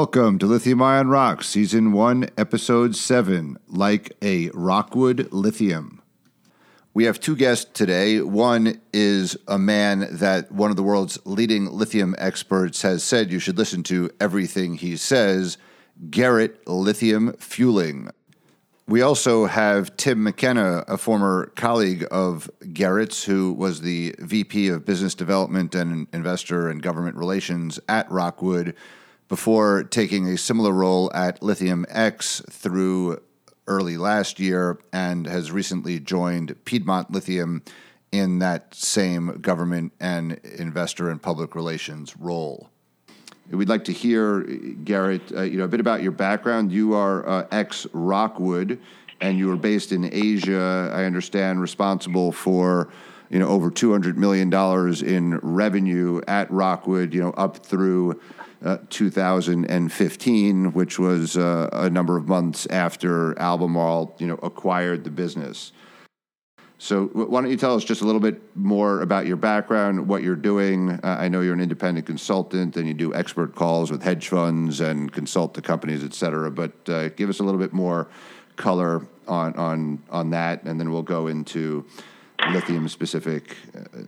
Welcome to Lithium Ion Rock, Season 1, Episode 7 Like a Rockwood Lithium. We have two guests today. One is a man that one of the world's leading lithium experts has said you should listen to everything he says Gerrit Lithium Fuelling. We also have Tim McKenna, a former colleague of Gerrit's, who was the VP of Business Development and Investor and Government Relations at Rockwood before taking a similar role at Lithium X through early last year and has recently joined Piedmont Lithium in that same government and investor and public relations role. We'd like to hear, Gerrit, uh, you know, a bit about your background. You are uh, ex Rockwood, and you were based in Asia. I understand responsible for you know over two hundred million dollars in revenue at Rockwood. You know, up through uh, 2015, which was uh, a number of months after Albemarle, you know, acquired the business. So, why don't you tell us just a little bit more about your background, what you're doing? Uh, I know you're an independent consultant and you do expert calls with hedge funds and consult to companies, et cetera. But uh, give us a little bit more color on on on that, and then we'll go into lithium specific uh,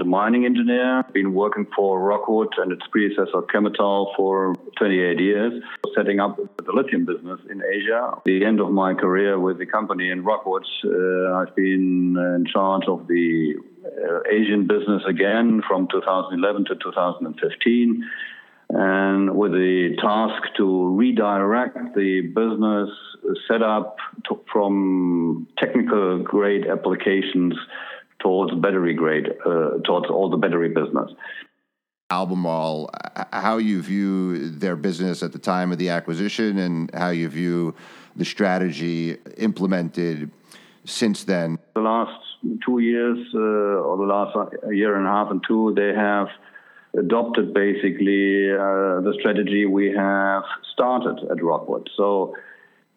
a mining engineer, been working for Rockwood and its predecessor Chemetall for 28 years, setting up the lithium business in Asia. At the end of my career with the company in Rockwood, uh, I've been in charge of the uh, Asian business again from 2011 to 2015 and with the task to redirect the business setup to, from technical grade applications towards battery grade, uh, towards all the battery business. Albemarle, how you view their business at the time of the acquisition and how you view the strategy implemented since then? The last two years, uh, or the last year and a half and two, they have adopted basically uh, the strategy we have started at Rockwood. So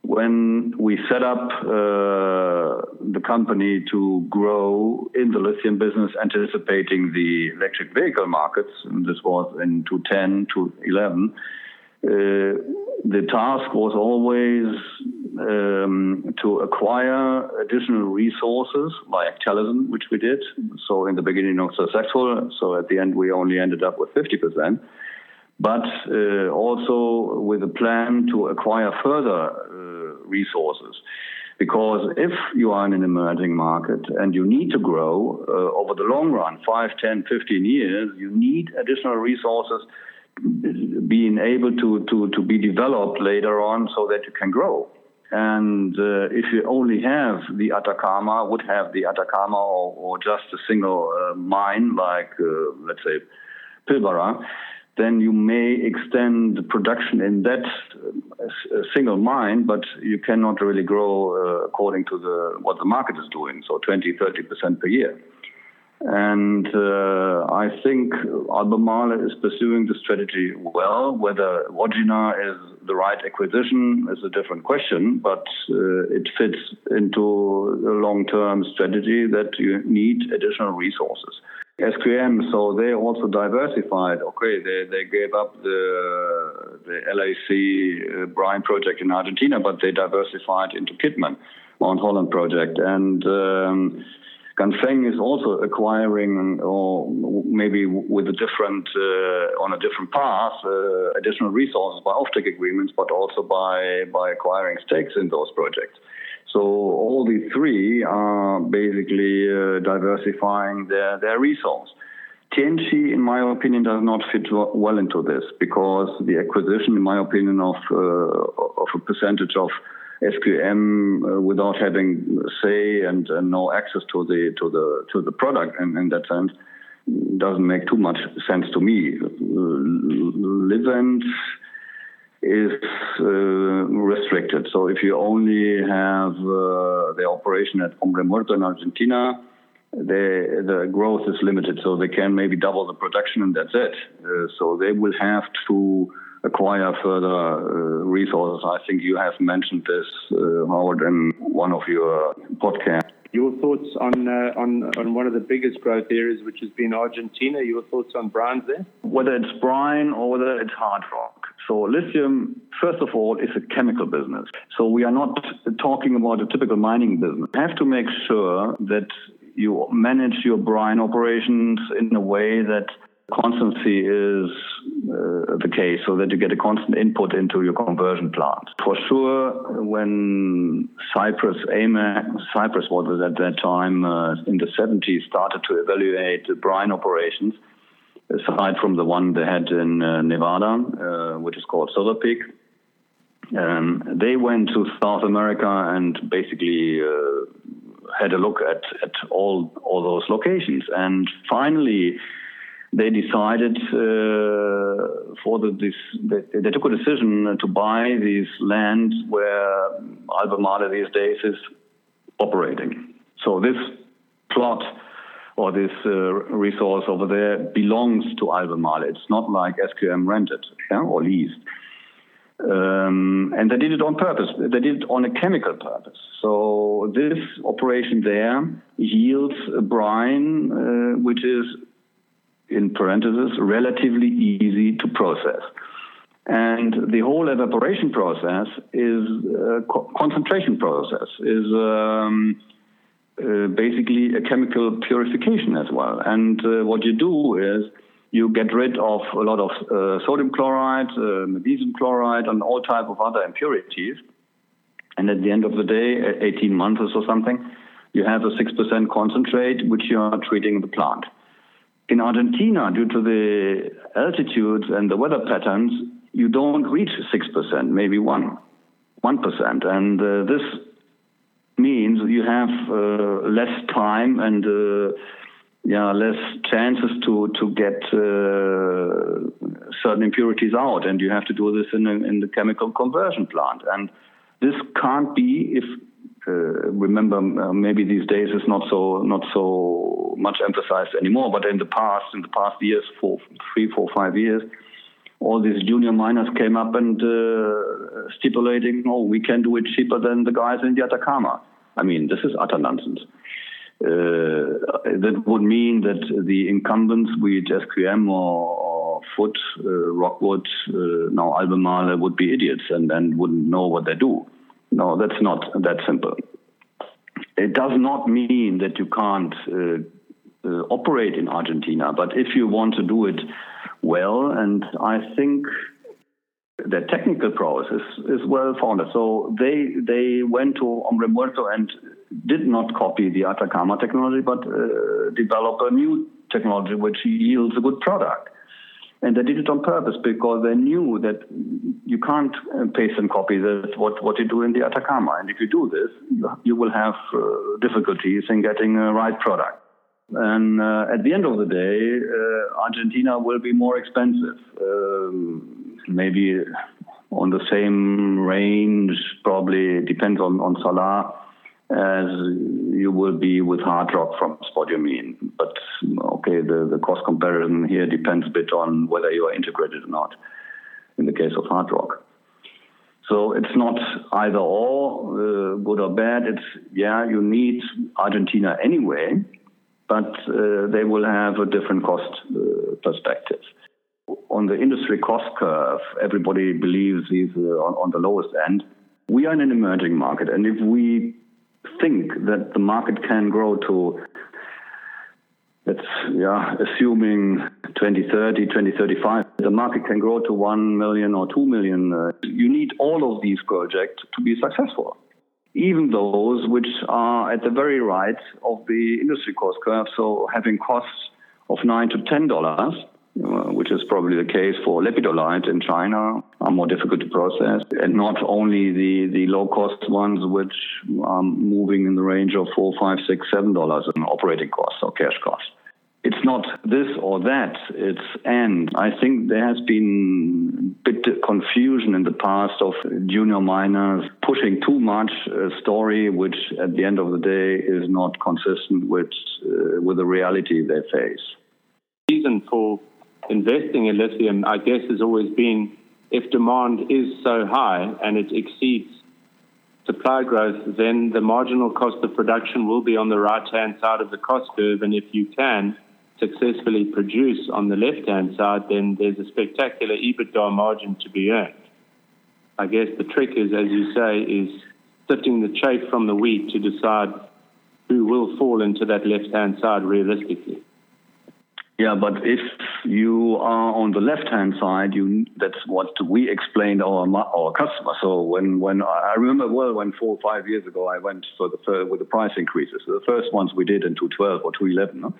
when we set up uh, the company to grow in the lithium business, anticipating the electric vehicle markets, and this was in 2010 to 11, uh, the task was always um, to acquire additional resources like Talison, which we did. So in the beginning, not successful. So at the end, we only ended up with 50 percent but uh, also with a plan to acquire further uh, resources. Because if you are in an emerging market and you need to grow uh, over the long run, 5, 10, 15 years, you need additional resources being able to, to, to be developed later on so that you can grow. And uh, if you only have the Atacama, would have the Atacama or, or just a single uh, mine like, uh, let's say, Pilbara, then you may extend the production in that uh, single mine, but you cannot really grow uh, according to the what the market is doing, so 20, 30 percent per year. And uh, I think Albemarle is pursuing the strategy well. Whether Wodgina is the right acquisition is a different question, but uh, it fits into a long-term strategy that you need additional resources. SQM, so they also diversified. Okay, they, they gave up the the LAC uh, brine project in Argentina, but they diversified into Kidman, Mount Holland project, and um, Ganfeng is also acquiring, or maybe with a different uh, on a different path, uh, additional resources by offtake agreements, but also by by acquiring stakes in those projects. So all the three are basically uh, diversifying their, their resource. Tianqi, in my opinion, does not fit well into this because the acquisition, in my opinion, of uh, of a percentage of SQM uh, without having say and, and, no access to the to the to the product, in that sense, doesn't make too much sense to me. Livent is uh, restricted. So if you only have uh, the operation at Hombre Muerto in Argentina, the the growth is limited. So they can maybe double the production and that's it. Uh, so they will have to acquire further uh, resources. I think you have mentioned this, uh, Howard, in one of your podcasts. Your thoughts on, uh, on on one of the biggest growth areas, which has been Argentina. Your thoughts on brines there? Whether it's brine or whether it's hard rock. So lithium, first of all, is a chemical business. So we are not talking about a typical mining business. You have to make sure that you manage your brine operations in a way that constancy is uh, the case so that you get a constant input into your conversion plant. For sure, when Cyprus, Amax, Cyprus was at that time uh, in the 70s, started to evaluate the brine operations, aside from the one they had in uh, Nevada, uh, which is called Silver Peak. Um, they went to South America and basically uh, had a look at, at all all those locations. And finally, they decided uh, for the, this they, they, took a decision to buy these lands where Albemarle these days is operating. So this plot or this uh, resource over there belongs to Albemarle. It's not like SQM rented yeah, or leased. Um, and they did it on purpose. They did it on a chemical purpose. So this operation there yields a brine uh, which is, in parentheses, relatively easy to process. And the whole evaporation process is a co- concentration process, is um, uh, basically a chemical purification as well. And uh, what you do is you get rid of a lot of uh, sodium chloride, uh, magnesium chloride, and all type of other impurities. And at the end of the day, 18 months or something, you have a 6% concentrate, which you are treating in the plant. In Argentina, due to the altitudes and the weather patterns, you don't reach 6%, maybe 1, 1%. And uh, this means you have uh, less time and uh, yeah, less chances to to get uh, certain impurities out, and you have to do this in a, in the chemical conversion plant. And this can't be if uh, remember uh, maybe these days is not so not so much emphasized anymore. But in the past, in the past years, four, three, four, five years, all these junior miners came up and uh, stipulating, oh, we can do it cheaper than the guys in the Atacama. I mean, this is utter nonsense. Uh, that would mean that the incumbents, be it SQM or, or Foote, uh, Rockwood, uh, now Albemarle, would be idiots and, and wouldn't know what they do. No, that's not that simple. It does not mean that you can't uh, uh, operate in Argentina, but if you want to do it well, and I think their technical prowess is, is well founded. So they they went to Hombre Muerto and did not copy the Atacama technology, but uh, develop a new technology which yields a good product. And they did it on purpose because they knew that you can't uh, paste and copy what, what you do in the Atacama. And if you do this, you will have uh, difficulties in getting a right product. And uh, at the end of the day, uh, Argentina will be more expensive. Um, maybe on the same range, probably depends on, on Salar as you will be with hard rock from spodumene. But okay, the, the cost comparison here depends a bit on whether you are integrated or not in the case of hard rock. So it's not either or, uh, good or bad. It's, yeah, you need Argentina anyway, but uh, they will have a different cost uh, perspective. On the industry cost curve, everybody believes he's uh, on, on the lowest end. We are in an emerging market, and if we think that the market can grow to let's yeah assuming 2030 2035 the market can grow to 1 million or 2 million uh, you need all of these projects to be successful even those which are at the very right of the industry cost curve so having costs of 9 to 10 dollars uh, which is probably the case for lepidolite in China, are more difficult to process. And not only the, the low cost ones, which are moving in the range of four, five, six, seven dollars in operating costs or cash costs. It's not this or that, it's and. I think there has been bit confusion in the past of junior miners pushing too much a story which at the end of the day is not consistent with, uh, with the reality they face. Reason for investing in lithium, I guess, has always been if demand is so high and it exceeds supply growth, then the marginal cost of production will be on the right hand side of the cost curve. And if you can successfully produce on the left hand side, then there's a spectacular EBITDA margin to be earned. I guess the trick is, as you say, is sifting the chaff from the wheat to decide who will fall into that left hand side realistically. Yeah, but if you are on the left-hand side, you that's what we explained our our customers. So when when I remember well when four or five years ago I went for the with the price increases, the first ones we did in 2012 or 2011. No?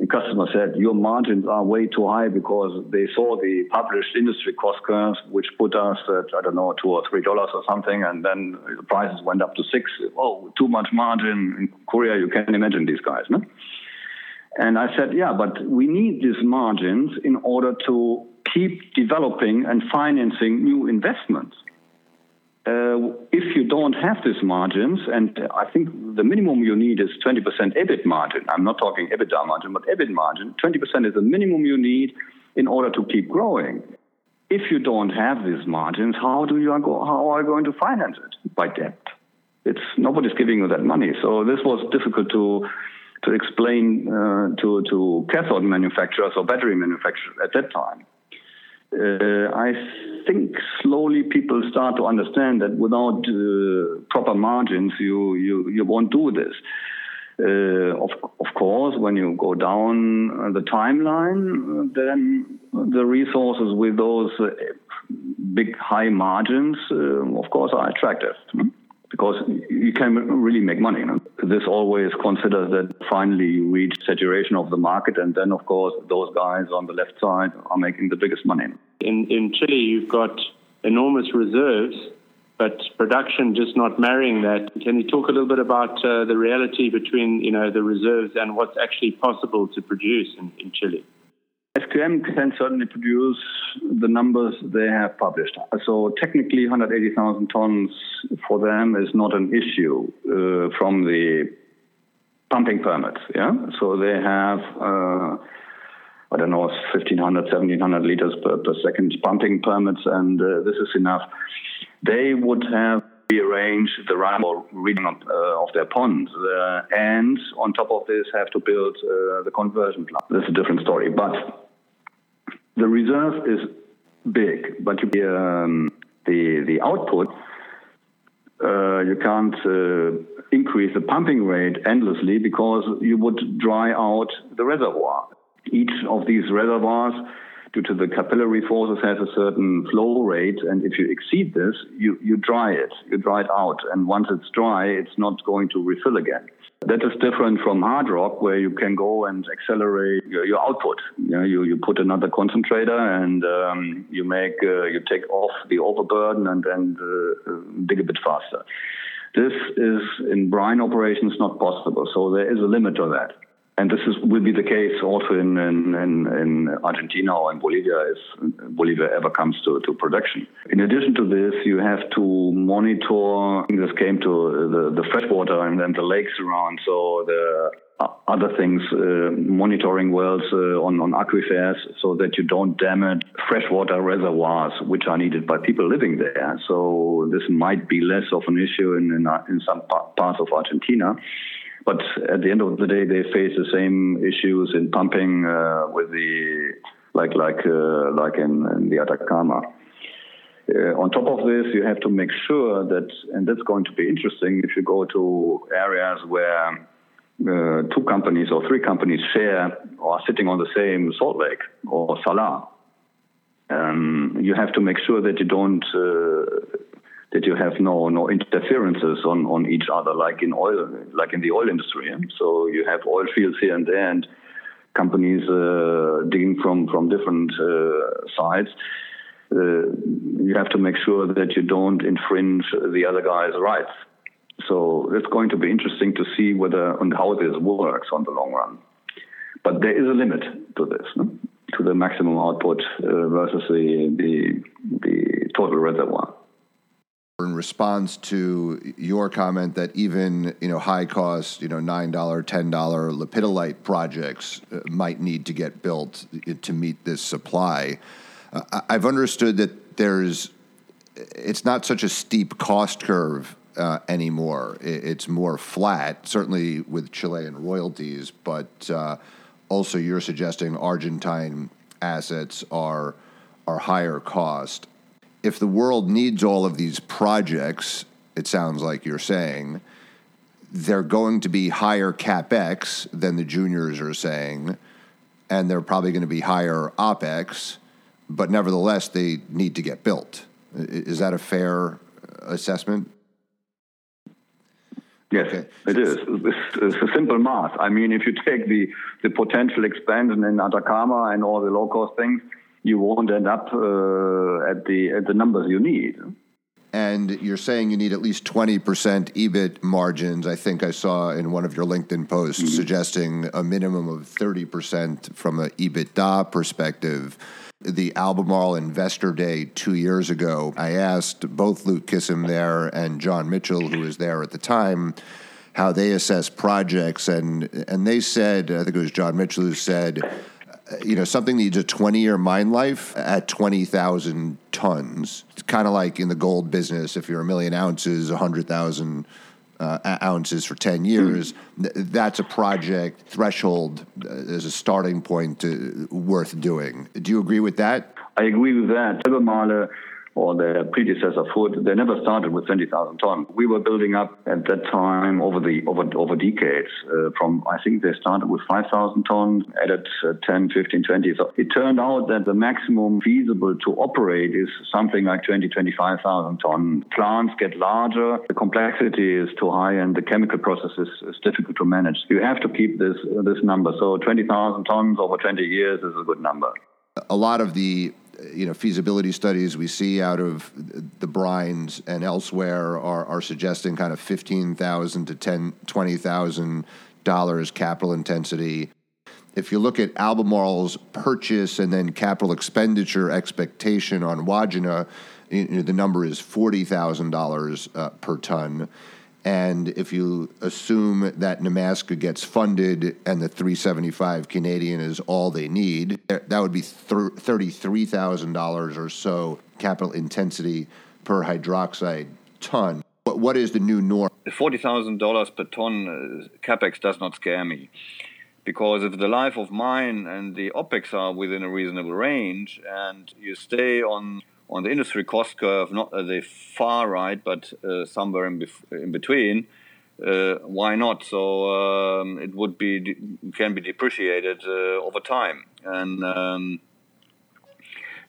And customers said your margins are way too high because they saw the published industry cost curves, which put us at I don't know two or three dollars or something, and then the prices went up to six. Oh, too much margin in Korea. You can imagine these guys, no? And I said, yeah, but we need these margins in order to keep developing and financing new investments. Uh, if you don't have these margins, and I think the minimum you need is 20% EBIT margin. I'm not talking EBITDA margin, but EBIT margin. 20% is the minimum you need in order to keep growing. If you don't have these margins, how do you go, how are you going to finance it? By debt. It's nobody's giving you that money. So this was difficult to to explain uh, to, to cathode manufacturers or battery manufacturers at that time. Uh, I think slowly people start to understand that without uh, proper margins, you, you, you won't do this. Uh, of, of course, when you go down the timeline, then the resources with those uh, big high margins, uh, of course, are attractive. Hmm? Because you can really make money. You know? This always considers that finally you reach saturation of the market, and then of course those guys on the left side are making the biggest money. In in Chile, you've got enormous reserves, but production just not marrying that. Can you talk a little bit about uh, the reality between you know the reserves and what's actually possible to produce in, in Chile? SQM can certainly produce the numbers they have published. So technically, 180,000 tons for them is not an issue uh, from the pumping permits. Yeah, so they have. Uh, I don't know, 1,500, 1,700 liters per, per second pumping permits, and uh, this is enough. They would have rearranged the run or reading of, uh, of their ponds, uh, and on top of this, have to build uh, the conversion plant. This is a different story, but the reserve is big, but you, um, the the output uh, you can't uh, increase the pumping rate endlessly because you would dry out the reservoir. Each of these reservoirs, due to the capillary forces, has a certain flow rate, and if you exceed this, you, you dry it, you dry it out, and once it's dry, it's not going to refill again. That is different from hard rock, where you can go and accelerate your, your output. You, know, you, you put another concentrator and um, you make uh, you take off the overburden and then uh, dig a bit faster. This is in brine operations not possible, so there is a limit to that and this is, will be the case also in, in, in, in, Argentina or in Bolivia if Bolivia ever comes to, to production. In addition to this, you have to monitor, this came to the, the freshwater and then the lakes around, so the other things, uh, monitoring wells uh, on, on aquifers so that you don't damage freshwater reservoirs, which are needed by people living there. So this might be less of an issue in, in, in some parts of Argentina. But at the end of the day, they face the same issues in pumping uh, with the like like uh, like in, in, the Atacama. Uh, on top of this, you have to make sure that, and that's going to be interesting if you go to areas where uh, two companies or three companies share or are sitting on the same salt lake or salar. Um, you have to make sure that you don't uh, that you have no no interferences on on each other like in oil like in the oil industry. So you have oil fields here and there, and companies uh, digging from from different uh, sides. Uh, you have to make sure that you don't infringe the other guy's rights. So it's going to be interesting to see whether and how this works on the long run. But there is a limit to this, no? to the maximum output uh, versus the, the the total reservoir in response to your comment that even you know high cost you know nine dollar ten dollar lepidolite projects uh, might need to get built to meet this supply. Uh, I've understood that there's it's not such a steep cost curve uh, anymore. It's more flat, certainly with Chilean royalties, but uh, also you're suggesting Argentine assets are are higher cost. If the world needs all of these projects, it sounds like you're saying they're going to be higher capex than the juniors are saying, and they're probably going to be higher opex, but nevertheless they need to get built. Is that a fair assessment? Yes, okay. it is. It's, it's, a simple math. I mean, if you take the, the potential expansion in Atacama and all the low cost things, you won't end up uh, at the at the numbers you need. And you're saying you need at least 20% EBIT margins. I think I saw in one of your LinkedIn posts mm-hmm. suggesting a minimum of 30% from an EBITDA perspective the Albemarle Investor Day two years ago, I asked both Luke Kissam there and John Mitchell, who was there at the time, how they assess projects, and and they said, I think it was John Mitchell who said, you know, something needs a 20 year mine life at 20,000 tons. It's kind of like in the gold business, if you're a million ounces, 100,000 uh, ounces for 10 years, mm. that's a project threshold uh, as a starting point to, worth doing. Do you agree with that? I agree with that. Or their predecessor Foote, they never started with 20,000 tons. We were building up at that time over the over over decades. Uh, from I think they started with 5,000 tons, added uh, 10, 15, 20. So it turned out that the maximum feasible to operate is something like 20, 25,000 tons. Plants get larger, the complexity is too high, and the chemical process is, is difficult to manage. You have to keep this uh, this number. So 20,000 tons over 20 years is a good number. A lot of the you know feasibility studies we see out of the brines and elsewhere are, are suggesting kind of fifteen thousand to ten twenty thousand dollars capital intensity. If you look at Albemarle's purchase and then capital expenditure expectation on Wodgina, you know, the number is forty thousand uh, dollars per ton. And if you assume that Nemaska gets funded and the 375 Canadian is all they need, that would be $33,000 or so capital intensity per hydroxide ton. But what is the new norm? $40,000 per ton uh, capex does not scare me. Because if the life of mine and the OPEX are within a reasonable range and you stay on on the industry cost curve, not at the far right, but uh, somewhere in, in between. Uh, why not? So um, it would be can be depreciated uh, over time, and um,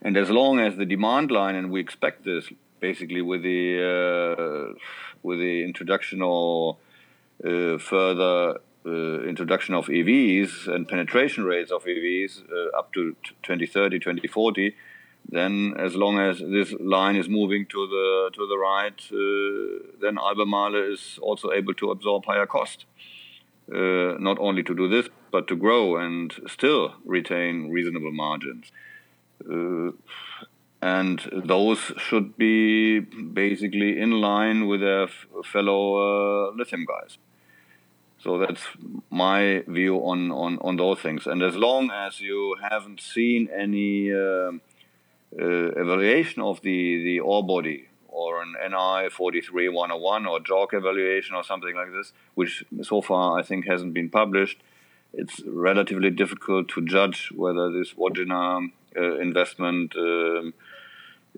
and as long as the demand line, and we expect this basically with the uh, with the introduction or uh, further uh, introduction of EVs and penetration rates of EVs up to 2030, 2040 then as long as this line is moving to the to the right, uh, then Albemarle is also able to absorb higher cost. Uh, not only to do this, but to grow and still retain reasonable margins. Uh, and those should be basically in line with their fellow uh, lithium guys. So that's my view on, on, on those things. And as long as you haven't seen any um, uh, evaluation of the, the ore body or an NI 43101 or JORC evaluation or something like this, which so far I think hasn't been published, it's relatively difficult to judge whether this Wodgina uh, investment um,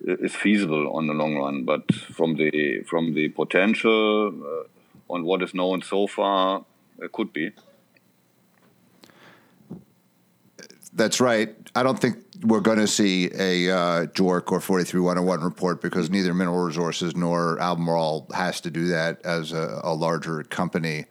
is feasible on the long run. But from the from the potential uh, on what is known so far, it could be. That's right. I don't think we're going to see a uh, JORC or 43101 report because neither Mineral Resources nor Albemarle has to do that as a, a larger company.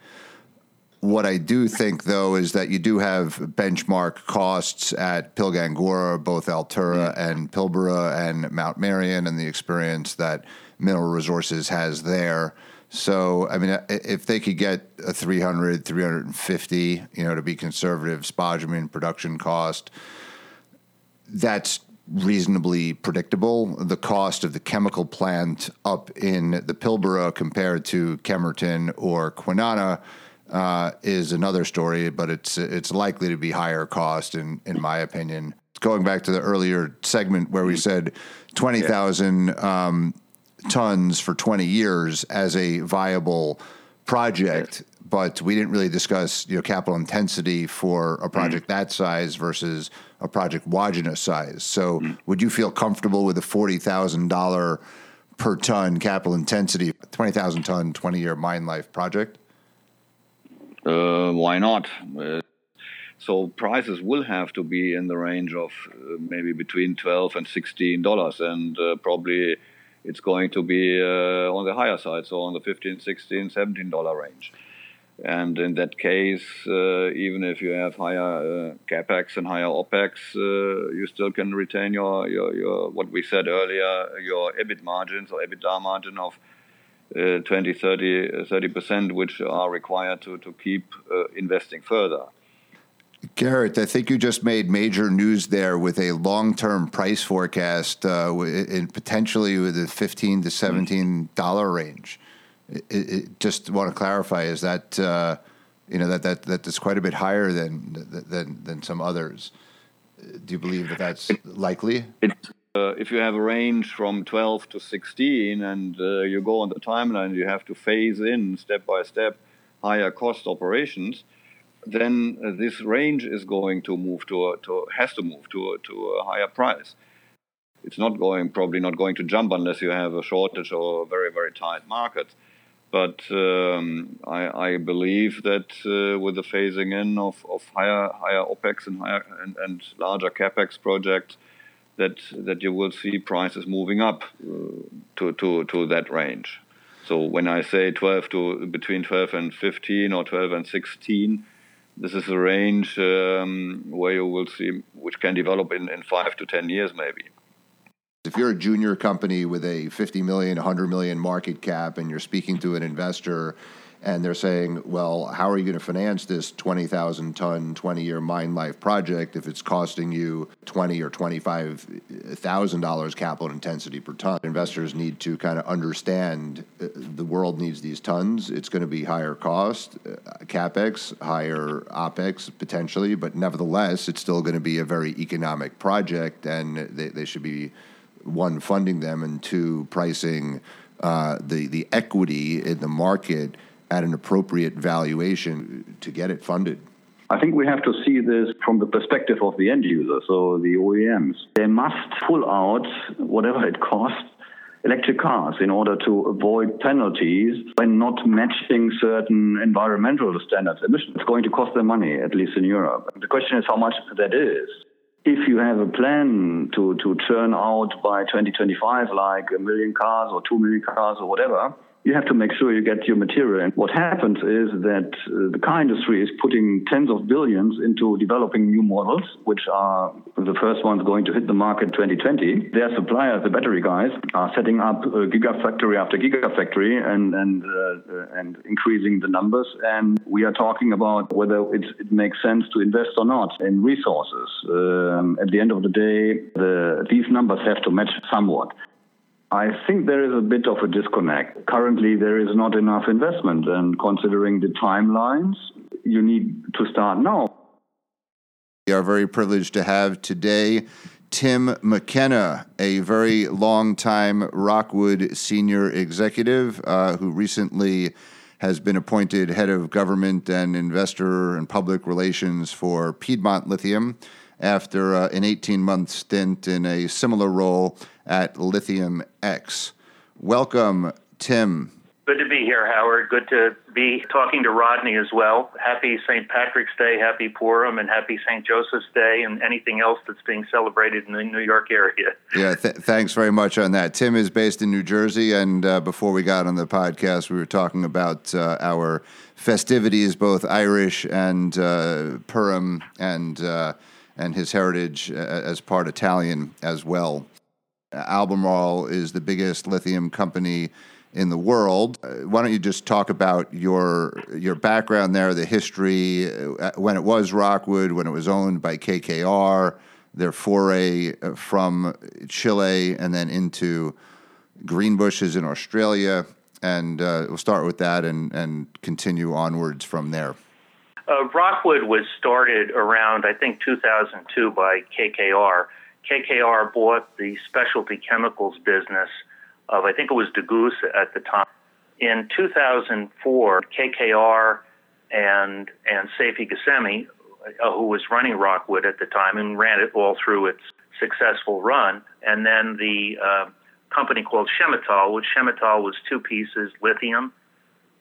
What I do think, though, is that you do have benchmark costs at Pilgangoora, both Altura mm-hmm. and Pilbara and Mount Marion, and the experience that Mineral Resources has there. So, I mean, if they could get a 300, 350, you know, to be conservative spodumene production cost, that's reasonably predictable. The cost of the chemical plant up in the Pilbara compared to Kemerton or Kwinana uh, is another story, but it's it's likely to be higher cost in in my opinion. going back to the earlier segment where we said 20,000 um, tons for 20 years as a viable project. But we didn't really discuss, you know, capital intensity for a project mm. that size versus a project Wodgina size. So, mm. would you feel comfortable with a forty thousand dollar per ton capital intensity, twenty thousand ton, twenty year mine life project? Uh, why not? Uh, so prices will have to be in the range of uh, maybe between twelve and sixteen dollars, and uh, probably it's going to be uh, on the higher side, so on the 15 16 17 dollar range. And in that case, uh, even if you have higher capex and higher opex, you still can retain your, your, your what we said earlier, your EBIT margins or EBITDA margin of uh, 20, 30, 30%, which are required to, to keep uh, investing further. Gerrit, I think you just made major news there with a long-term price forecast, uh, in potentially with a fifteen to seventeen dollar range. It, it, just want to clarify: is that uh, you know that that that is quite a bit higher than than than some others? Do you believe that that's likely? Uh, if you have a range from 12 to 16 and uh, you go on the timeline, you have to phase in step by step higher cost operations, then uh, this range is going to move to, a, to has to move to a, to a higher price. It's not going probably not going to jump unless you have a shortage or a very very tight market. But um, I, I, believe that uh, with the phasing in of, of higher higher opex and higher and, and larger capex projects, that that you will see prices moving up uh, to, to, to that range. So when I say 12 to between 12 and 15 or 12 and 16, this is a range um, where you will see which can develop in, in five to 10 years maybe. If you're a junior company with a 50 million, 100 million market cap and you're speaking to an investor and they're saying, well, how are you going to finance this 20,000 ton, 20 year mine life project if it's costing you 20 or 25,000 dollars capital intensity per ton? Investors need to kind of understand uh, the world needs these tons. It's going to be higher cost, uh, capex, higher opex potentially, but nevertheless, it's still going to be a very economic project, and they, they should be one funding them and two pricing uh, the the equity in the market at an appropriate valuation to get it funded? I think we have to see this from the perspective of the end user, so the OEMs. They must pull out whatever it costs electric cars in order to avoid penalties when not matching certain environmental standards emissions. It's going to cost them money, at least in Europe. The question is how much that is. If you have a plan to, to churn out by 2025 like a million cars or two million cars or whatever, you have to make sure you get your material. And what happens is that uh, the car industry is putting tens of billions into developing new models, which are the first ones going to hit the market 2020. Their suppliers, the battery guys, are setting up a gigafactory after gigafactory and and uh, and increasing the numbers. And we are talking about whether it makes sense to invest or not in resources. Um, at the end of the day, the, these numbers have to match somewhat. I think there is a bit of a disconnect. Currently, there is not enough investment, and considering the timelines, you need to start now. We are very privileged to have today Tim McKenna, a very long time Rockwood senior executive uh, who recently has been appointed head of government and investor and public relations for Piedmont Lithium after uh, an 18 month stint in a similar role at Lithium X. Welcome, Tim. Good to be here, Howard. Good to be talking to Rodney as well. Happy St. Patrick's Day, happy Purim, and happy St. Joseph's Day, and anything else that's being celebrated in the New York area. Yeah, th- thanks very much on that. Tim is based in New Jersey, and uh, before we got on the podcast, we were talking about uh, our festivities, both Irish and uh, Purim, and uh, and his heritage uh, as part Italian as well. Albemarle is the biggest lithium company in the world. Uh, why don't you just talk about your your background there, the history, uh, when it was Rockwood, when it was owned by KKR, their foray from Chile and then into Greenbushes in Australia, and uh, we'll start with that and and continue onwards from there. Uh, Rockwood was started around, I think, 2002 by KKR. KKR bought the specialty chemicals business of, I think it was Degussa at the time. In 2004, KKR and and Seifi Ghasemi, uh, who was running Rockwood at the time and ran it all through its successful run, and then the uh, company called Chemetall, which Chemetall was two pieces: lithium,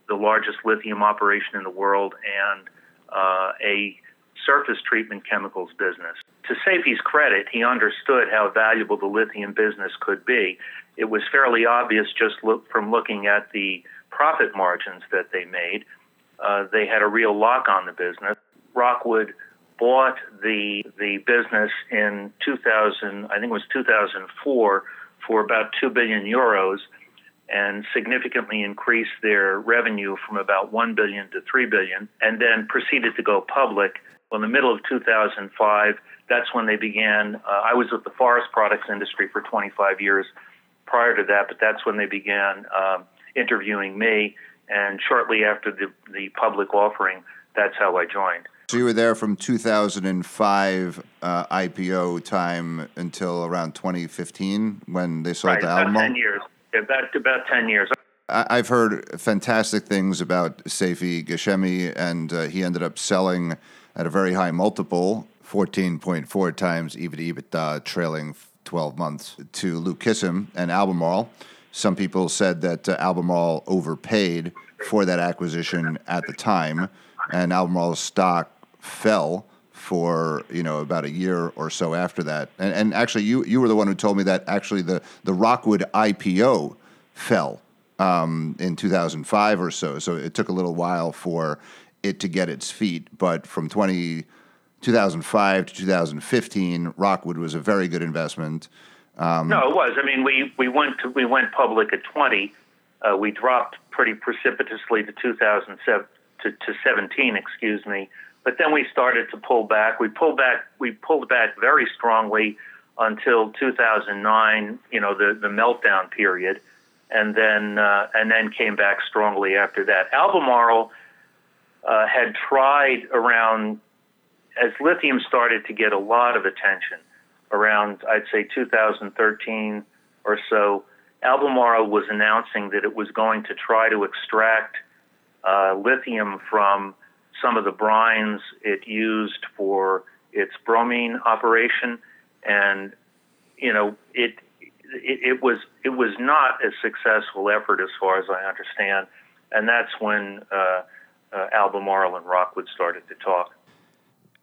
the largest lithium operation in the world, and uh, a surface treatment chemicals business. To Seifi's credit, he understood how valuable the lithium business could be. It was fairly obvious just look, from looking at the profit margins that they made. Uh, they had a real lock on the business. Rockwood bought the the business in 2000, I think it was 2004, for about two billion euros, and significantly increased their revenue from about 1 billion to 3 billion and then proceeded to go public. Well, in the middle of 2005 that's when they began uh, i was with the forest products industry for 25 years prior to that but that's when they began uh, interviewing me and shortly after the, the public offering that's how i joined. So you were there from 2005 uh, IPO time until around 2015 when they sold right, to about 10 years about about 10 years I've heard fantastic things about Seifi Ghasemi, and uh, he ended up selling at a very high multiple, 14.4 times EBITDA, EBITDA trailing 12 months, to Luke Kissam and Albemarle. Some people said that uh, Albemarle overpaid for that acquisition at the time, and Albemarle's stock fell for you know about a year or so after that. And, and actually, you you were the one who told me that actually the the Rockwood IPO fell um, in 2005 or so. So it took a little while for it to get its feet. But from 20, 2005 to 2015, Rockwood was a very good investment. Um, no, it was. I mean, we, we went to, we went public at 20. Uh, we dropped pretty precipitously to 2007 to, to 17, excuse me. But then we started to pull back. We pulled back. We pulled back very strongly until 2009. You know, the the meltdown period and then uh, and then came back strongly after that. Albemarle uh, had tried around as lithium started to get a lot of attention around I'd say 2013 or so. Albemarle was announcing that it was going to try to extract uh, lithium from some of the brines it used for its bromine operation, and you know it it, it, was it was not a successful effort as far as I understand, and that's when uh, uh, Albemarle and Rockwood started to talk.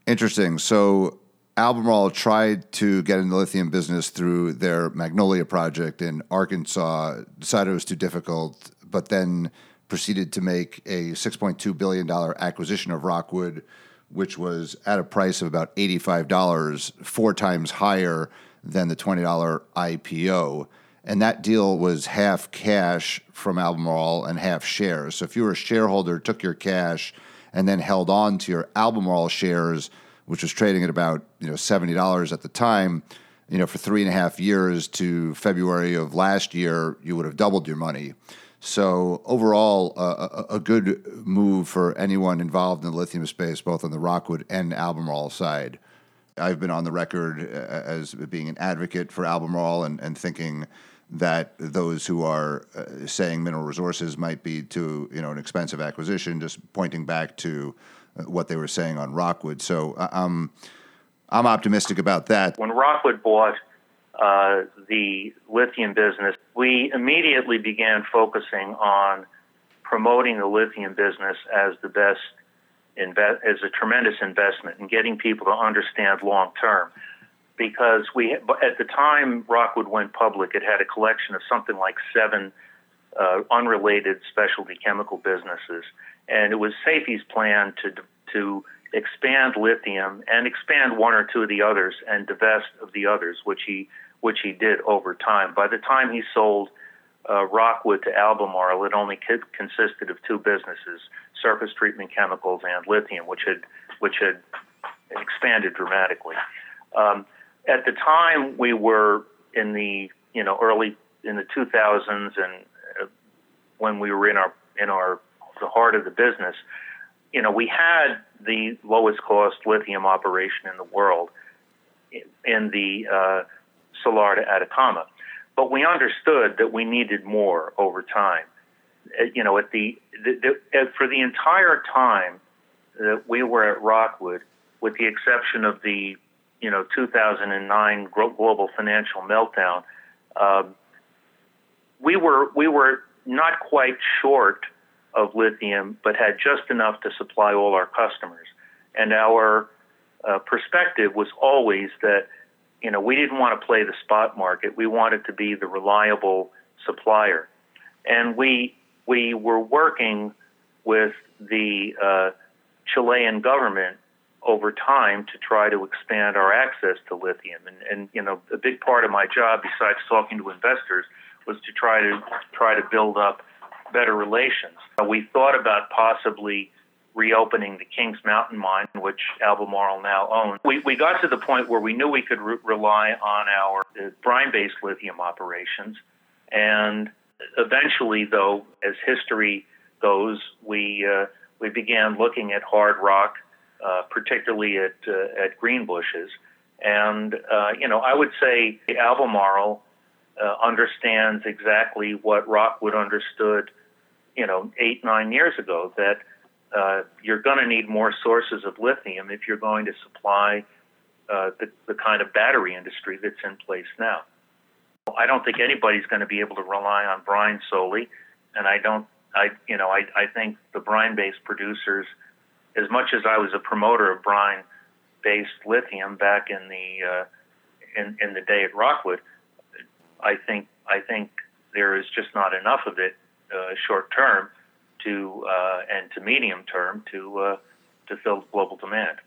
Interesting. So Albemarle tried to get in the lithium business through their Magnolia project in Arkansas. Decided it was too difficult, but then proceeded to make a $6.2 billion acquisition of Rockwood, which was at a price of about $85, four times higher than the $20 IPO. And that deal was half cash from Albemarle and half shares. So if you were a shareholder, took your cash and then held on to your Albemarle shares, which was trading at about you know seventy dollars at the time, you know for three and a half years to February of last year, you would have doubled your money. So overall, uh, a, a, good move for anyone involved in the lithium space, both on the Rockwood and Albemarle side. I've been on the record uh, as being an advocate for Albemarle and, and thinking that those who are uh, saying mineral resources might be too you know an expensive acquisition, just pointing back to uh, what they were saying on Rockwood. So uh, um, I'm optimistic about that. When Rockwood bought uh, the lithium business, we immediately began focusing on promoting the lithium business as the best invest as a tremendous investment in getting people to understand long term. Because we, at the time Rockwood went public, it had a collection of something like seven uh, unrelated specialty chemical businesses, and it was Seifi's plan to to expand lithium and expand one or two of the others and divest of the others, which he which he did over time. By the time he sold uh, Rockwood to Albemarle, it only consisted of two businesses: surface treatment chemicals and lithium, which had which had expanded dramatically. Um, at the time, we were in the you know early in the 2000s, and uh, when we were in our in our the heart of the business, you know, we had the lowest cost lithium operation in the world in the uh, Salar de Atacama, but we understood that we needed more over time. Uh, you know, at the, the, the uh, for the entire time that we were at Rockwood, with the exception of the you know 2009 global financial meltdown, um, we were we were not quite short of lithium, but had just enough to supply all our customers. And our uh, perspective was always that, you know, we didn't want to play the spot market. We wanted to be the reliable supplier. And we, we were working with the uh, Chilean government over time to try to expand our access to lithium. And, and, you know, a big part of my job, besides talking to investors, was to try to try to build up better relations. We thought about possibly reopening the Kings Mountain mine, which Albemarle now owns. We, we got to the point where we knew we could re- rely on our uh, brine-based lithium operations. And eventually, though, as history goes, we, uh, we began looking at hard rock, uh, particularly at, uh, at Greenbushes. And, uh, you know, I would say Albemarle uh, understands exactly what Rockwood understood – you know, eight, nine years ago that uh, you're going to need more sources of lithium if you're going to supply uh, the, the kind of battery industry that's in place now. I don't think anybody's going to be able to rely on brine solely, and I don't. I you know I I think the brine-based producers, as much as I was a promoter of brine-based lithium back in the uh, in in the day at Rockwood, I think I think there is just not enough of it uh, short term to uh, and to medium term to uh, to fill global demand.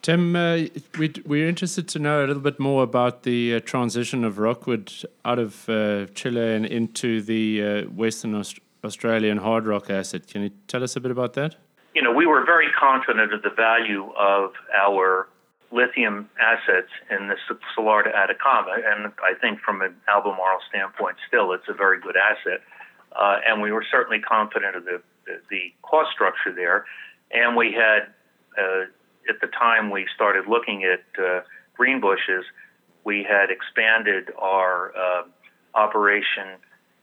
Tim, uh, we, we're interested to know a little bit more about the uh, transition of Rockwood out of uh, Chile and into the Western Aust Australian hard rock asset. Can you tell us a bit about that? You know, we were very confident of the value of our lithium assets in the Salar de Atacama, and I think from an Albemarle standpoint, still it's a very good asset. Uh, and we were certainly confident of the, the, cost structure there. And we had, uh, at the time we started looking at uh, Greenbushes, we had expanded our uh, operation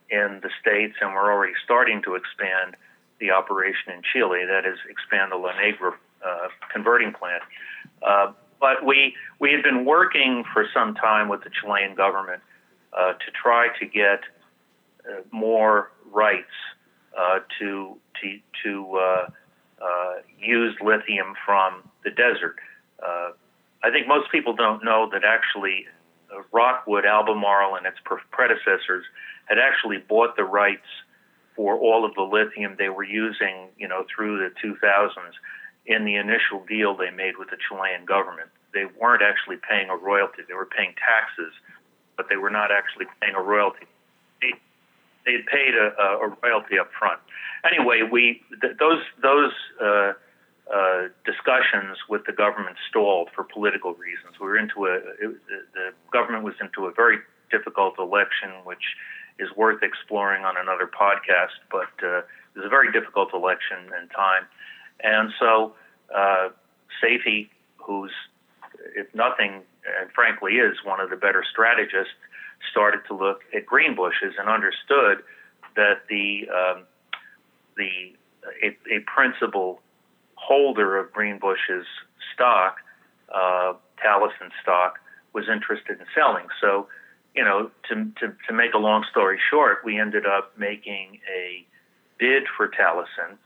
in the States, and we're already starting to expand the operation in Chile, that is, expand the La Negra uh, converting plant. Uh, but we, we had been working for some time with the Chilean government to try to get more rights uh, to to to uh, uh, use lithium from the desert. Uh, I think most people don't know that actually uh, Rockwood, Albemarle, and its predecessors had actually bought the rights for all of the lithium they were using, you know, through the 2000s in the initial deal they made with the Chilean government. They weren't actually paying a royalty; they were paying taxes, but they were not actually paying a royalty they had paid a, a royalty up front. Anyway, we th- those those uh, uh, discussions with the government stalled for political reasons. We were into a it, the government was into a very difficult election, which is worth exploring on another podcast. But uh, it was a very difficult election and time, and so uh, Seifi, who's if nothing, and frankly is one of the better strategists started to look at Greenbushes and understood that the um, the a, a, principal holder of Greenbushes stock, uh, Talison stock, was interested in selling. So, you know, to, to, to make a long story short, we ended up making a bid for Talison.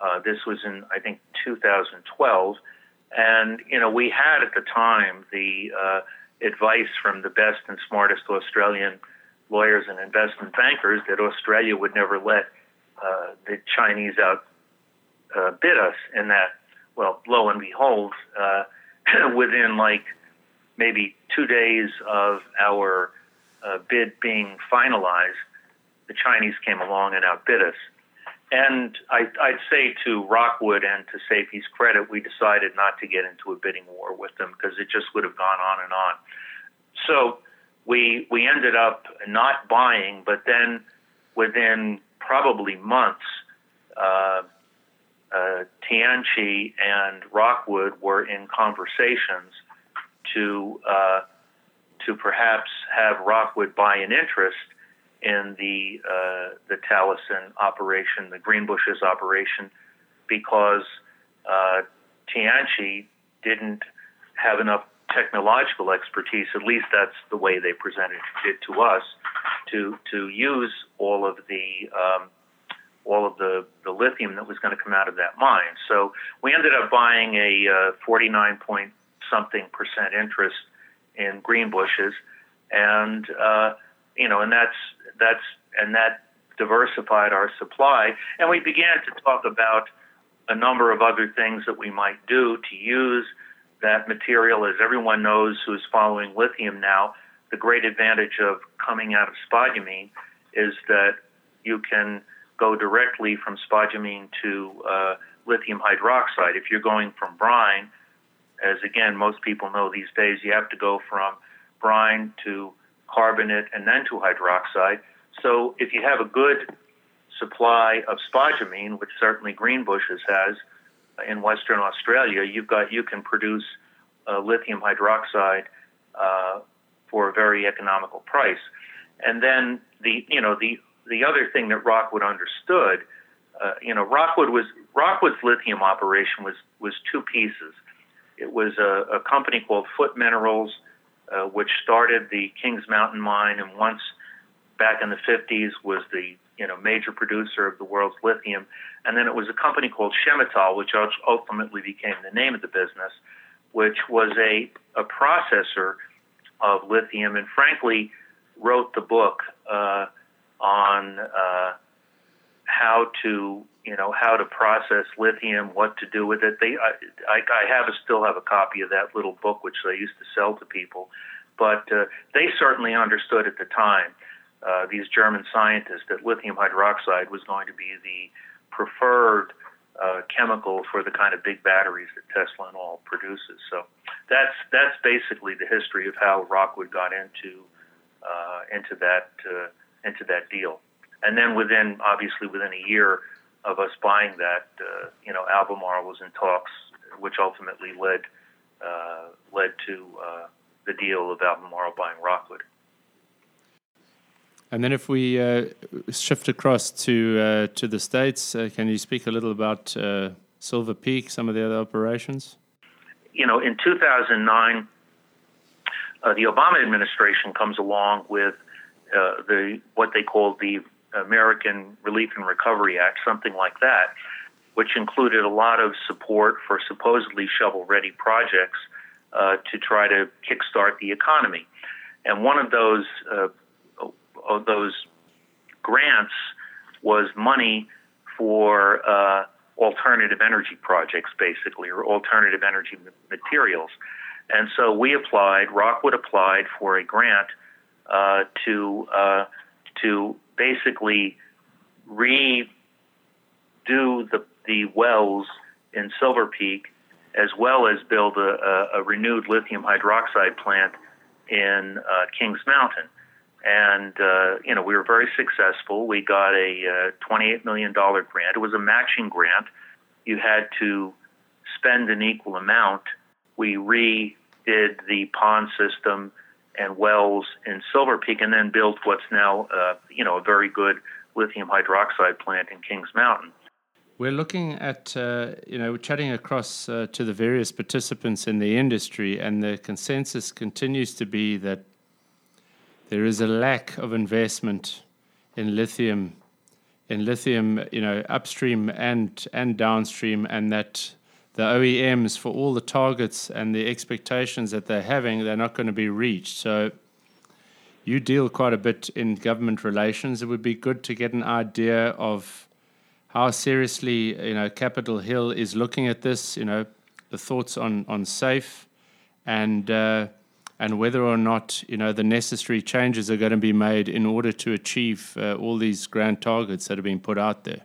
Uh, this was in, I think, 2012. And, you know, we had at the time the uh, advice from the best and smartest Australian lawyers and investment bankers that Australia would never let uh, the Chinese outbid uh, us, and that, well, lo and behold, uh, within like maybe two days of our uh, bid being finalized, the Chinese came along and outbid us. And I, would say to Rockwood and to Seifi's credit, we decided not to get into a bidding war with them because it just would have gone on and on. So we we ended up not buying, but then within probably months, uh, uh, Tianqi and Rockwood were in conversations to uh, to perhaps have Rockwood buy an interest in the uh, the Talison operation, the Greenbushes operation, because uh, Tianqi didn't have enough technological expertise. At least that's the way they presented it to us to to use all of the um, all of the, the lithium that was going to come out of that mine. So we ended up buying a uh, 49 point something percent interest in Greenbushes, and uh, you know, and that's that's and that diversified our supply. And we began to talk about a number of other things that we might do to use that material. As everyone knows who's following lithium now, the great advantage of coming out of spodumene is that you can go directly from spodumene to uh, lithium hydroxide. If you're going from brine, as again most people know these days, you have to go from brine to carbonate and then to hydroxide. So if you have a good supply of spodumene, which certainly Greenbushes has in Western Australia, you've got you can produce uh, lithium hydroxide uh, for a very economical price. And then the you know the the other thing that Rockwood understood, uh, you know, Rockwood was Rockwood's lithium operation was was two pieces. It was a, a company called Foote Minerals, uh, which started the Kings Mountain mine, and once back in the 50s was the you know major producer of the world's lithium. And then it was a company called Chemetall, which ultimately became the name of the business, which was a a processor of lithium, and frankly wrote the book. Uh, on uh, how to you know how to process lithium, what to do with it. They I, I have a, still have a copy of that little book which they used to sell to people, but uh, they certainly understood at the time. Uh, these German scientists that lithium hydroxide was going to be the preferred uh, chemical for the kind of big batteries that Tesla and all produces. So that's that's basically the history of how Rockwood got into uh, into that uh, into that deal. And then within, obviously, within a year of us buying that, uh, you know, Albemarle was in talks, which ultimately led uh, led to uh, the deal of Albemarle buying Rockwood. And then, if we uh, shift across to uh, to the states, uh, can you speak a little about Silver Peak, some of the other operations? You know, in 2009, the Obama administration comes along with uh, the what they called the American Relief and Recovery Act, something like that, which included a lot of support for supposedly shovel-ready projects uh, to try to kickstart the economy. And one of those uh, of those grants was money for uh, alternative energy projects, basically, or alternative energy materials. And so we applied. Rockwood applied for a grant uh, to uh, to basically redo the the wells in Silver Peak, as well as build a, a, a renewed lithium hydroxide plant in uh, Kings Mountain. And uh, you know we were very successful. We got a uh, $28 million grant. It was a matching grant. You had to spend an equal amount. We redid the pond system and wells in Silver Peak, and then built what's now, uh, you know, a very good lithium hydroxide plant in Kings Mountain. We're looking at, uh, you know, chatting across uh, to the various participants in the industry, and the consensus continues to be that there is a lack of investment in lithium, in lithium, you know, upstream and and downstream, and that the OEMs for all the targets and the expectations that they're having, they're not going to be reached. So you deal quite a bit in government relations. It would be good to get an idea of how seriously you know Capitol Hill is looking at this. You know the thoughts on on safe and uh, and whether or not you know the necessary changes are going to be made in order to achieve uh, all these grand targets that have been put out there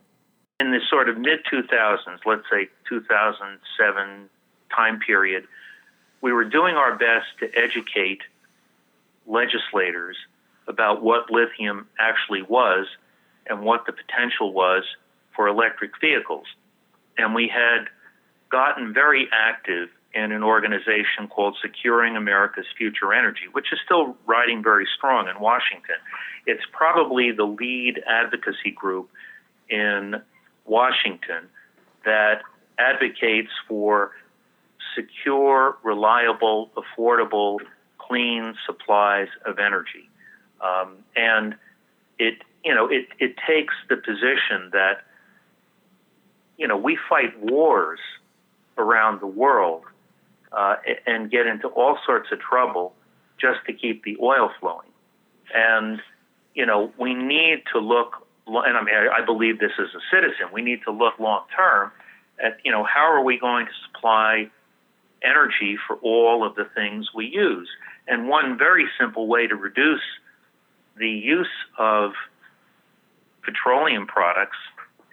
in the sort of mid 2000s, let's say 2007 time period, we were doing our best to educate legislators about what lithium actually was and what the potential was for electric vehicles. and we had gotten very active in an organization called Securing America's Future Energy, which is still riding very strong in Washington. It's probably the lead advocacy group in Washington that advocates for secure, reliable, affordable, clean supplies of energy. Um, and it, you know, it, it takes the position that, you know, we fight wars around the world uh, and get into all sorts of trouble just to keep the oil flowing. And, you know, we need to look, and I mean, I believe this as a citizen, we need to look long term at, you know, how are we going to supply energy for all of the things we use? And one very simple way to reduce the use of petroleum products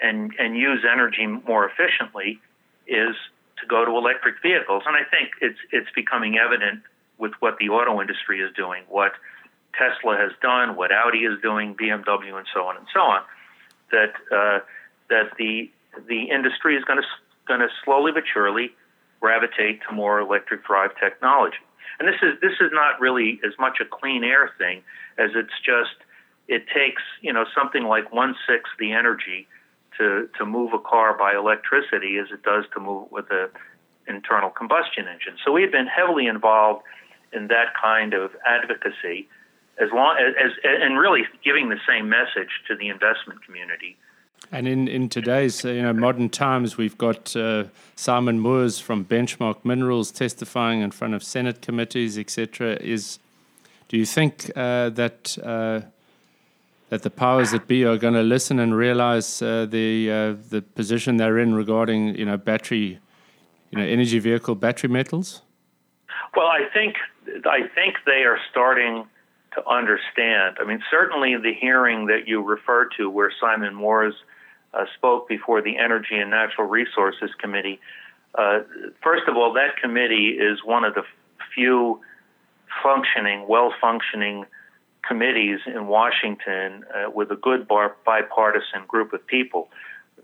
and, and use energy more efficiently is to go to electric vehicles. And I think it's it's becoming evident with what the auto industry is doing, what Tesla has done, what Audi is doing, BMW, and so on and so on. That uh, that the the industry is going to going to slowly but surely gravitate to more electric drive technology. And this is this is not really as much a clean air thing as it's just it takes you know something like one sixth the energy to, to move a car by electricity as it does to move with an internal combustion engine. So we have been heavily involved in that kind of advocacy, as long as, as and really giving the same message to the investment community. And in, in today's you know modern times, we've got uh, Simon Moores from Benchmark Minerals testifying in front of Senate committees, etc. Is do you think uh, that uh, that the powers that be are going to listen and realize uh, the uh, the position they're in regarding you know battery, you know energy vehicle battery metals? Well, I think I think they are starting to understand. I mean, certainly the hearing that you refer to, where Simon Moores uh, spoke before the Energy and Natural Resources Committee. Uh, first of all, that committee is one of the few functioning, well functioning committees in Washington uh, with a good bar- bipartisan group of people.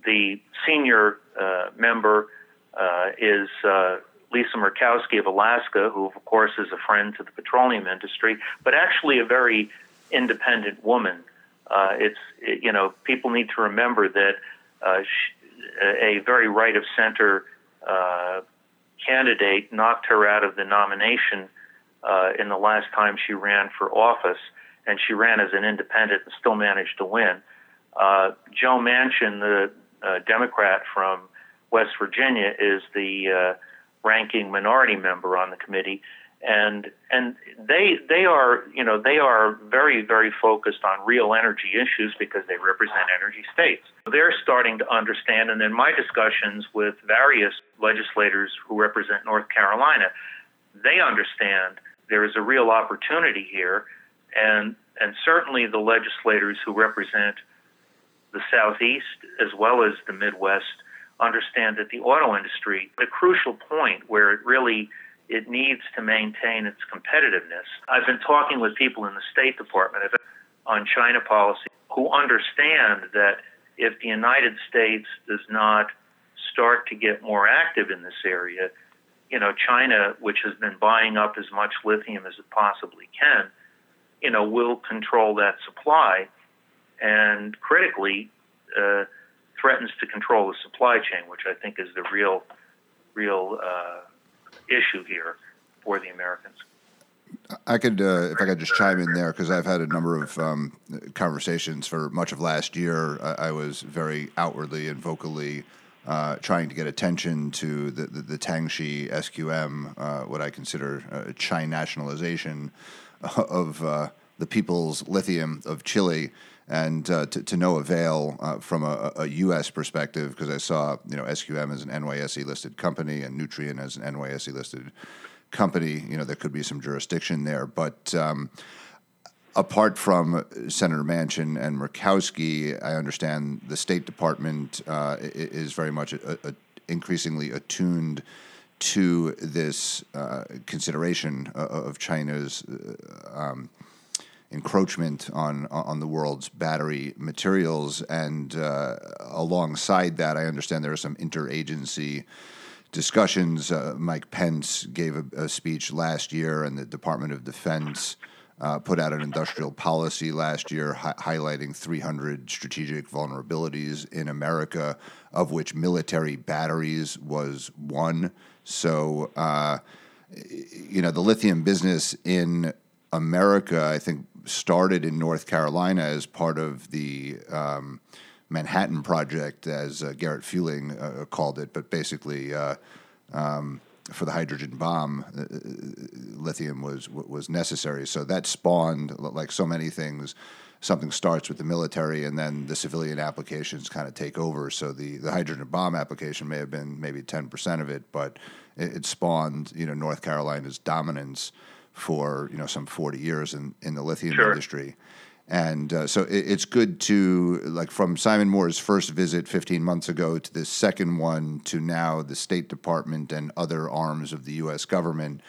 The senior uh, member uh, is uh, Lisa Murkowski of Alaska, who, of course, is a friend to the petroleum industry, but actually a very independent woman. Uh, it's it, you know people need to remember that uh, a very right of center candidate knocked her out of the nomination in the last time she ran for office and she ran as an independent and still managed to win. Uh, Joe Manchin, the uh, Democrat from West Virginia, is the uh, ranking minority member on the committee, and and they they are you know they are very very focused on real energy issues because they represent energy states. They're starting to understand, and in my discussions with various legislators who represent North Carolina, they understand there is a real opportunity here and and certainly the legislators who represent the southeast as well as the Midwest understand that the auto industry, a crucial point where it really it needs to maintain its competitiveness. I've been talking with people in the State Department on China policy who understand that if the United States does not start to get more active in this area, you know, China, which has been buying up as much lithium as it possibly can, you know, will control that supply, and critically uh, threatens to control the supply chain, which I think is the real, real uh, issue here for the Americans. I could, uh, if I could just chime in there, because I've had a number of um, conversations for much of last year. I, I was very outwardly and vocally uh, trying to get attention to the, the, the Tianqi SQM, uh, what I consider uh, China nationalization of uh, the people's lithium of Chile, and uh, to, to, no avail uh, from a, a, U.S. perspective because I saw you know SQM as an NYSE listed company and Nutrien as an NYSE listed company. You know there could be some jurisdiction there, but. Um, apart from Senator Manchin and Murkowski, I understand the State Department uh, is very much a, a increasingly attuned to this uh, consideration uh, of China's uh, um, encroachment on on the world's battery materials. And uh, alongside that, I understand there are some interagency discussions. Uh, Mike Pence gave a, a, speech last year, and the Department of Defense. Uh, put out an industrial policy last year hi- highlighting 300 strategic vulnerabilities in America, of which military batteries was one. So, uh, you know, the lithium business in America, I think, started in North Carolina as part of the um, Manhattan Project, as uh, Gerrit Fuelling uh, called it, but basically. Uh, um, for the hydrogen bomb, uh, uh, lithium was was necessary. So that spawned, like so many things, something starts with the military, and then the civilian applications kind of take over. So the the hydrogen bomb application may have been maybe ten percent of it, but it, it, spawned you know North Carolina's dominance for you know some 40 years in, in the lithium sure. industry. And uh, so it, it's good to like from Simon Moores' first visit 15 months ago to this second one to now the State Department and other arms of the U.S. government,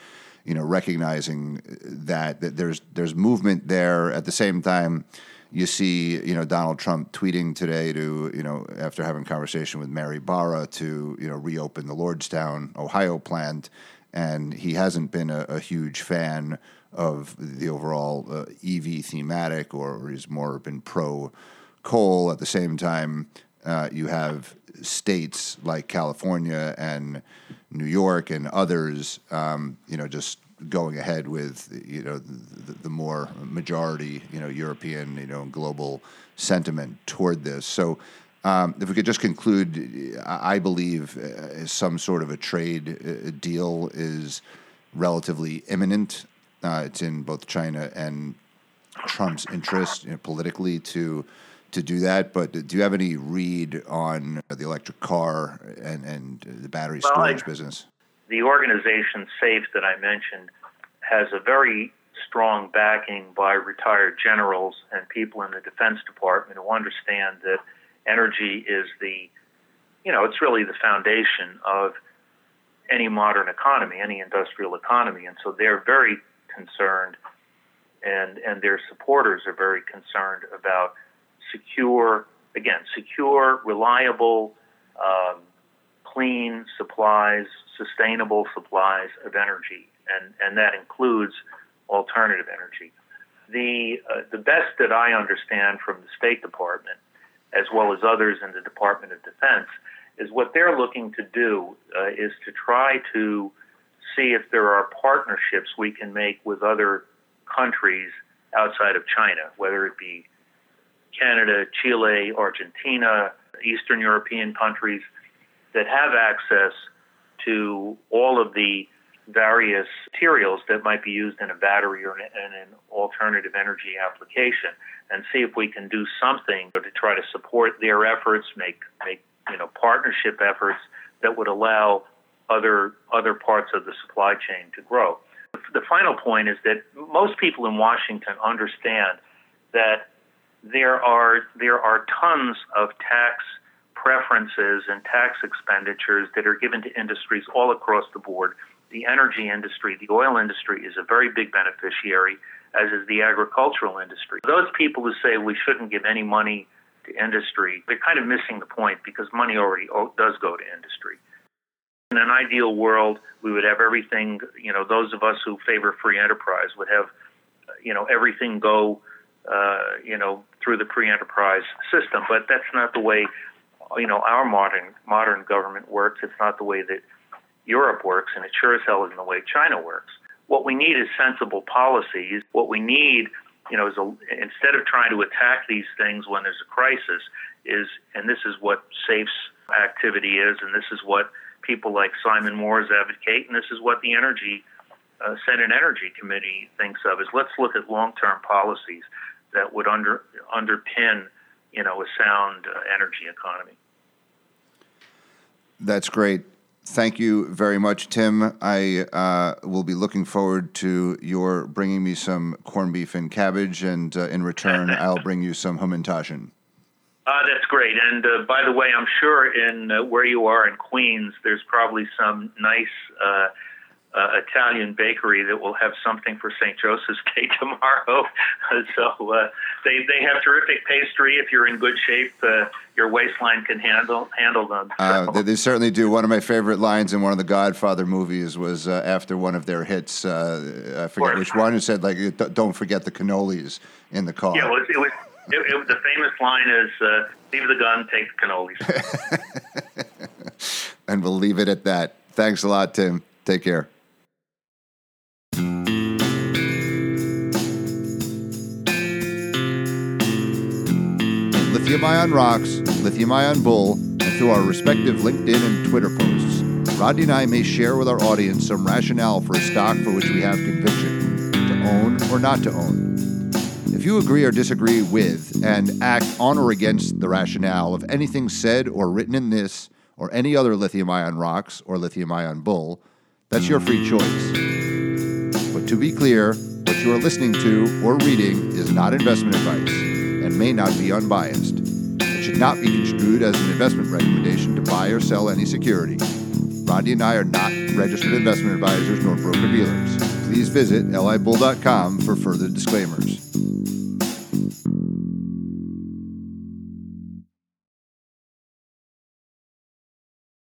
you know, recognizing that, that there's there's movement there. At the same time, you see, you know, Donald Trump tweeting today to, you know, after having conversation with Mary Barra to, you know, reopen the Lordstown, Ohio plant and he hasn't been a, a huge fan of the overall uh, EV thematic, or, or, he's more been pro coal. At the same time, uh, you have states like California and New York and others, um, you know, just going ahead with you know the, the, more majority, you know, European, you know, global sentiment toward this. So um, if we could just conclude, I believe uh, some sort of a trade uh, deal is relatively imminent. Uh, it's in both China and Trump's interest you know, politically to to do that. But do you have any read on the electric car and, and the battery well, storage I, business? The organization SAFE that I mentioned has a very strong backing by retired generals and people in the Defense Department who understand that energy is the, you know, it's really the foundation of any modern economy, any industrial economy. And so they're very concerned, and, and their supporters are very concerned about secure, again, secure, reliable, um, clean supplies, sustainable supplies of energy, and, and that includes alternative energy. The, uh, the best that I understand from the State Department as well as others in the Department of Defense, is what they're looking to do uh, is to try to see if there are partnerships we can make with other countries outside of China, whether it be Canada, Chile, Argentina, Eastern European countries that have access to all of the various materials that might be used in a battery or in an alternative energy application and see if we can do something to try to support their efforts, make make you know partnership efforts that would allow other other parts of the supply chain to grow. The final point is that most people in Washington understand that there are there are tons of tax preferences and tax expenditures that are given to industries all across the board. The energy industry, the oil industry is a very big beneficiary as is the agricultural industry. Those people who say we shouldn't give any money to industry, they're kind of missing the point because money already does go to industry. In an ideal world, we would have everything, you know, those of us who favor free enterprise would have, you know, everything go, uh, you know, through the free enterprise system. But that's not the way, you know, our modern modern government works. It's not the way that Europe works, and it sure as hell isn't the way China works. What we need is sensible policies. What we need, you know, is a, instead of trying to attack these things when there's a crisis, is and this is what SAFE's activity is, and this is what people like Simon Moores advocate, and this is what the Energy uh, Senate Energy Committee thinks of. Is let's look at long-term policies that would under underpin, you know, a sound uh, energy economy. That's great. Thank you very much, Tim. I uh, will be looking forward to your bringing me some corned beef and cabbage, and uh, in return, I'll bring you some Hamantaschen. Uh, that's great. And uh, by the way, I'm sure in uh, where you are in Queens, there's probably some nice uh, Italian bakery that will have something for St. Joseph's Day tomorrow. so uh, they they have terrific pastry. If you're in good shape, uh, your waistline can handle handle them. Uh, they, they, certainly do. One of my favorite lines in one of the Godfather movies was uh, after one of their hits. Uh, I forget which one. Who said like, "Don't forget the cannolis in the car." Yeah, it was. It was it, it, the famous line is, "Leave the gun, take the cannolis." and we'll leave it at that. Thanks a lot, Tim. Take care. Lithium Ion Rocks, Lithium Ion Bull, and through our respective LinkedIn and Twitter posts, Rodney and I may share with our audience some rationale for a stock for which we have conviction to own or not to own. If you agree or disagree with and act on or against the rationale of anything said or written in this or any other lithium ion rocks or lithium ion bull, that's your free choice. But to be clear, what you are listening to or reading is not investment advice and may not be unbiased It should not be construed as an investment recommendation to buy or sell any security. Rodney and I are not registered investment advisors nor broker dealers. Please visit libull.com for further disclaimers.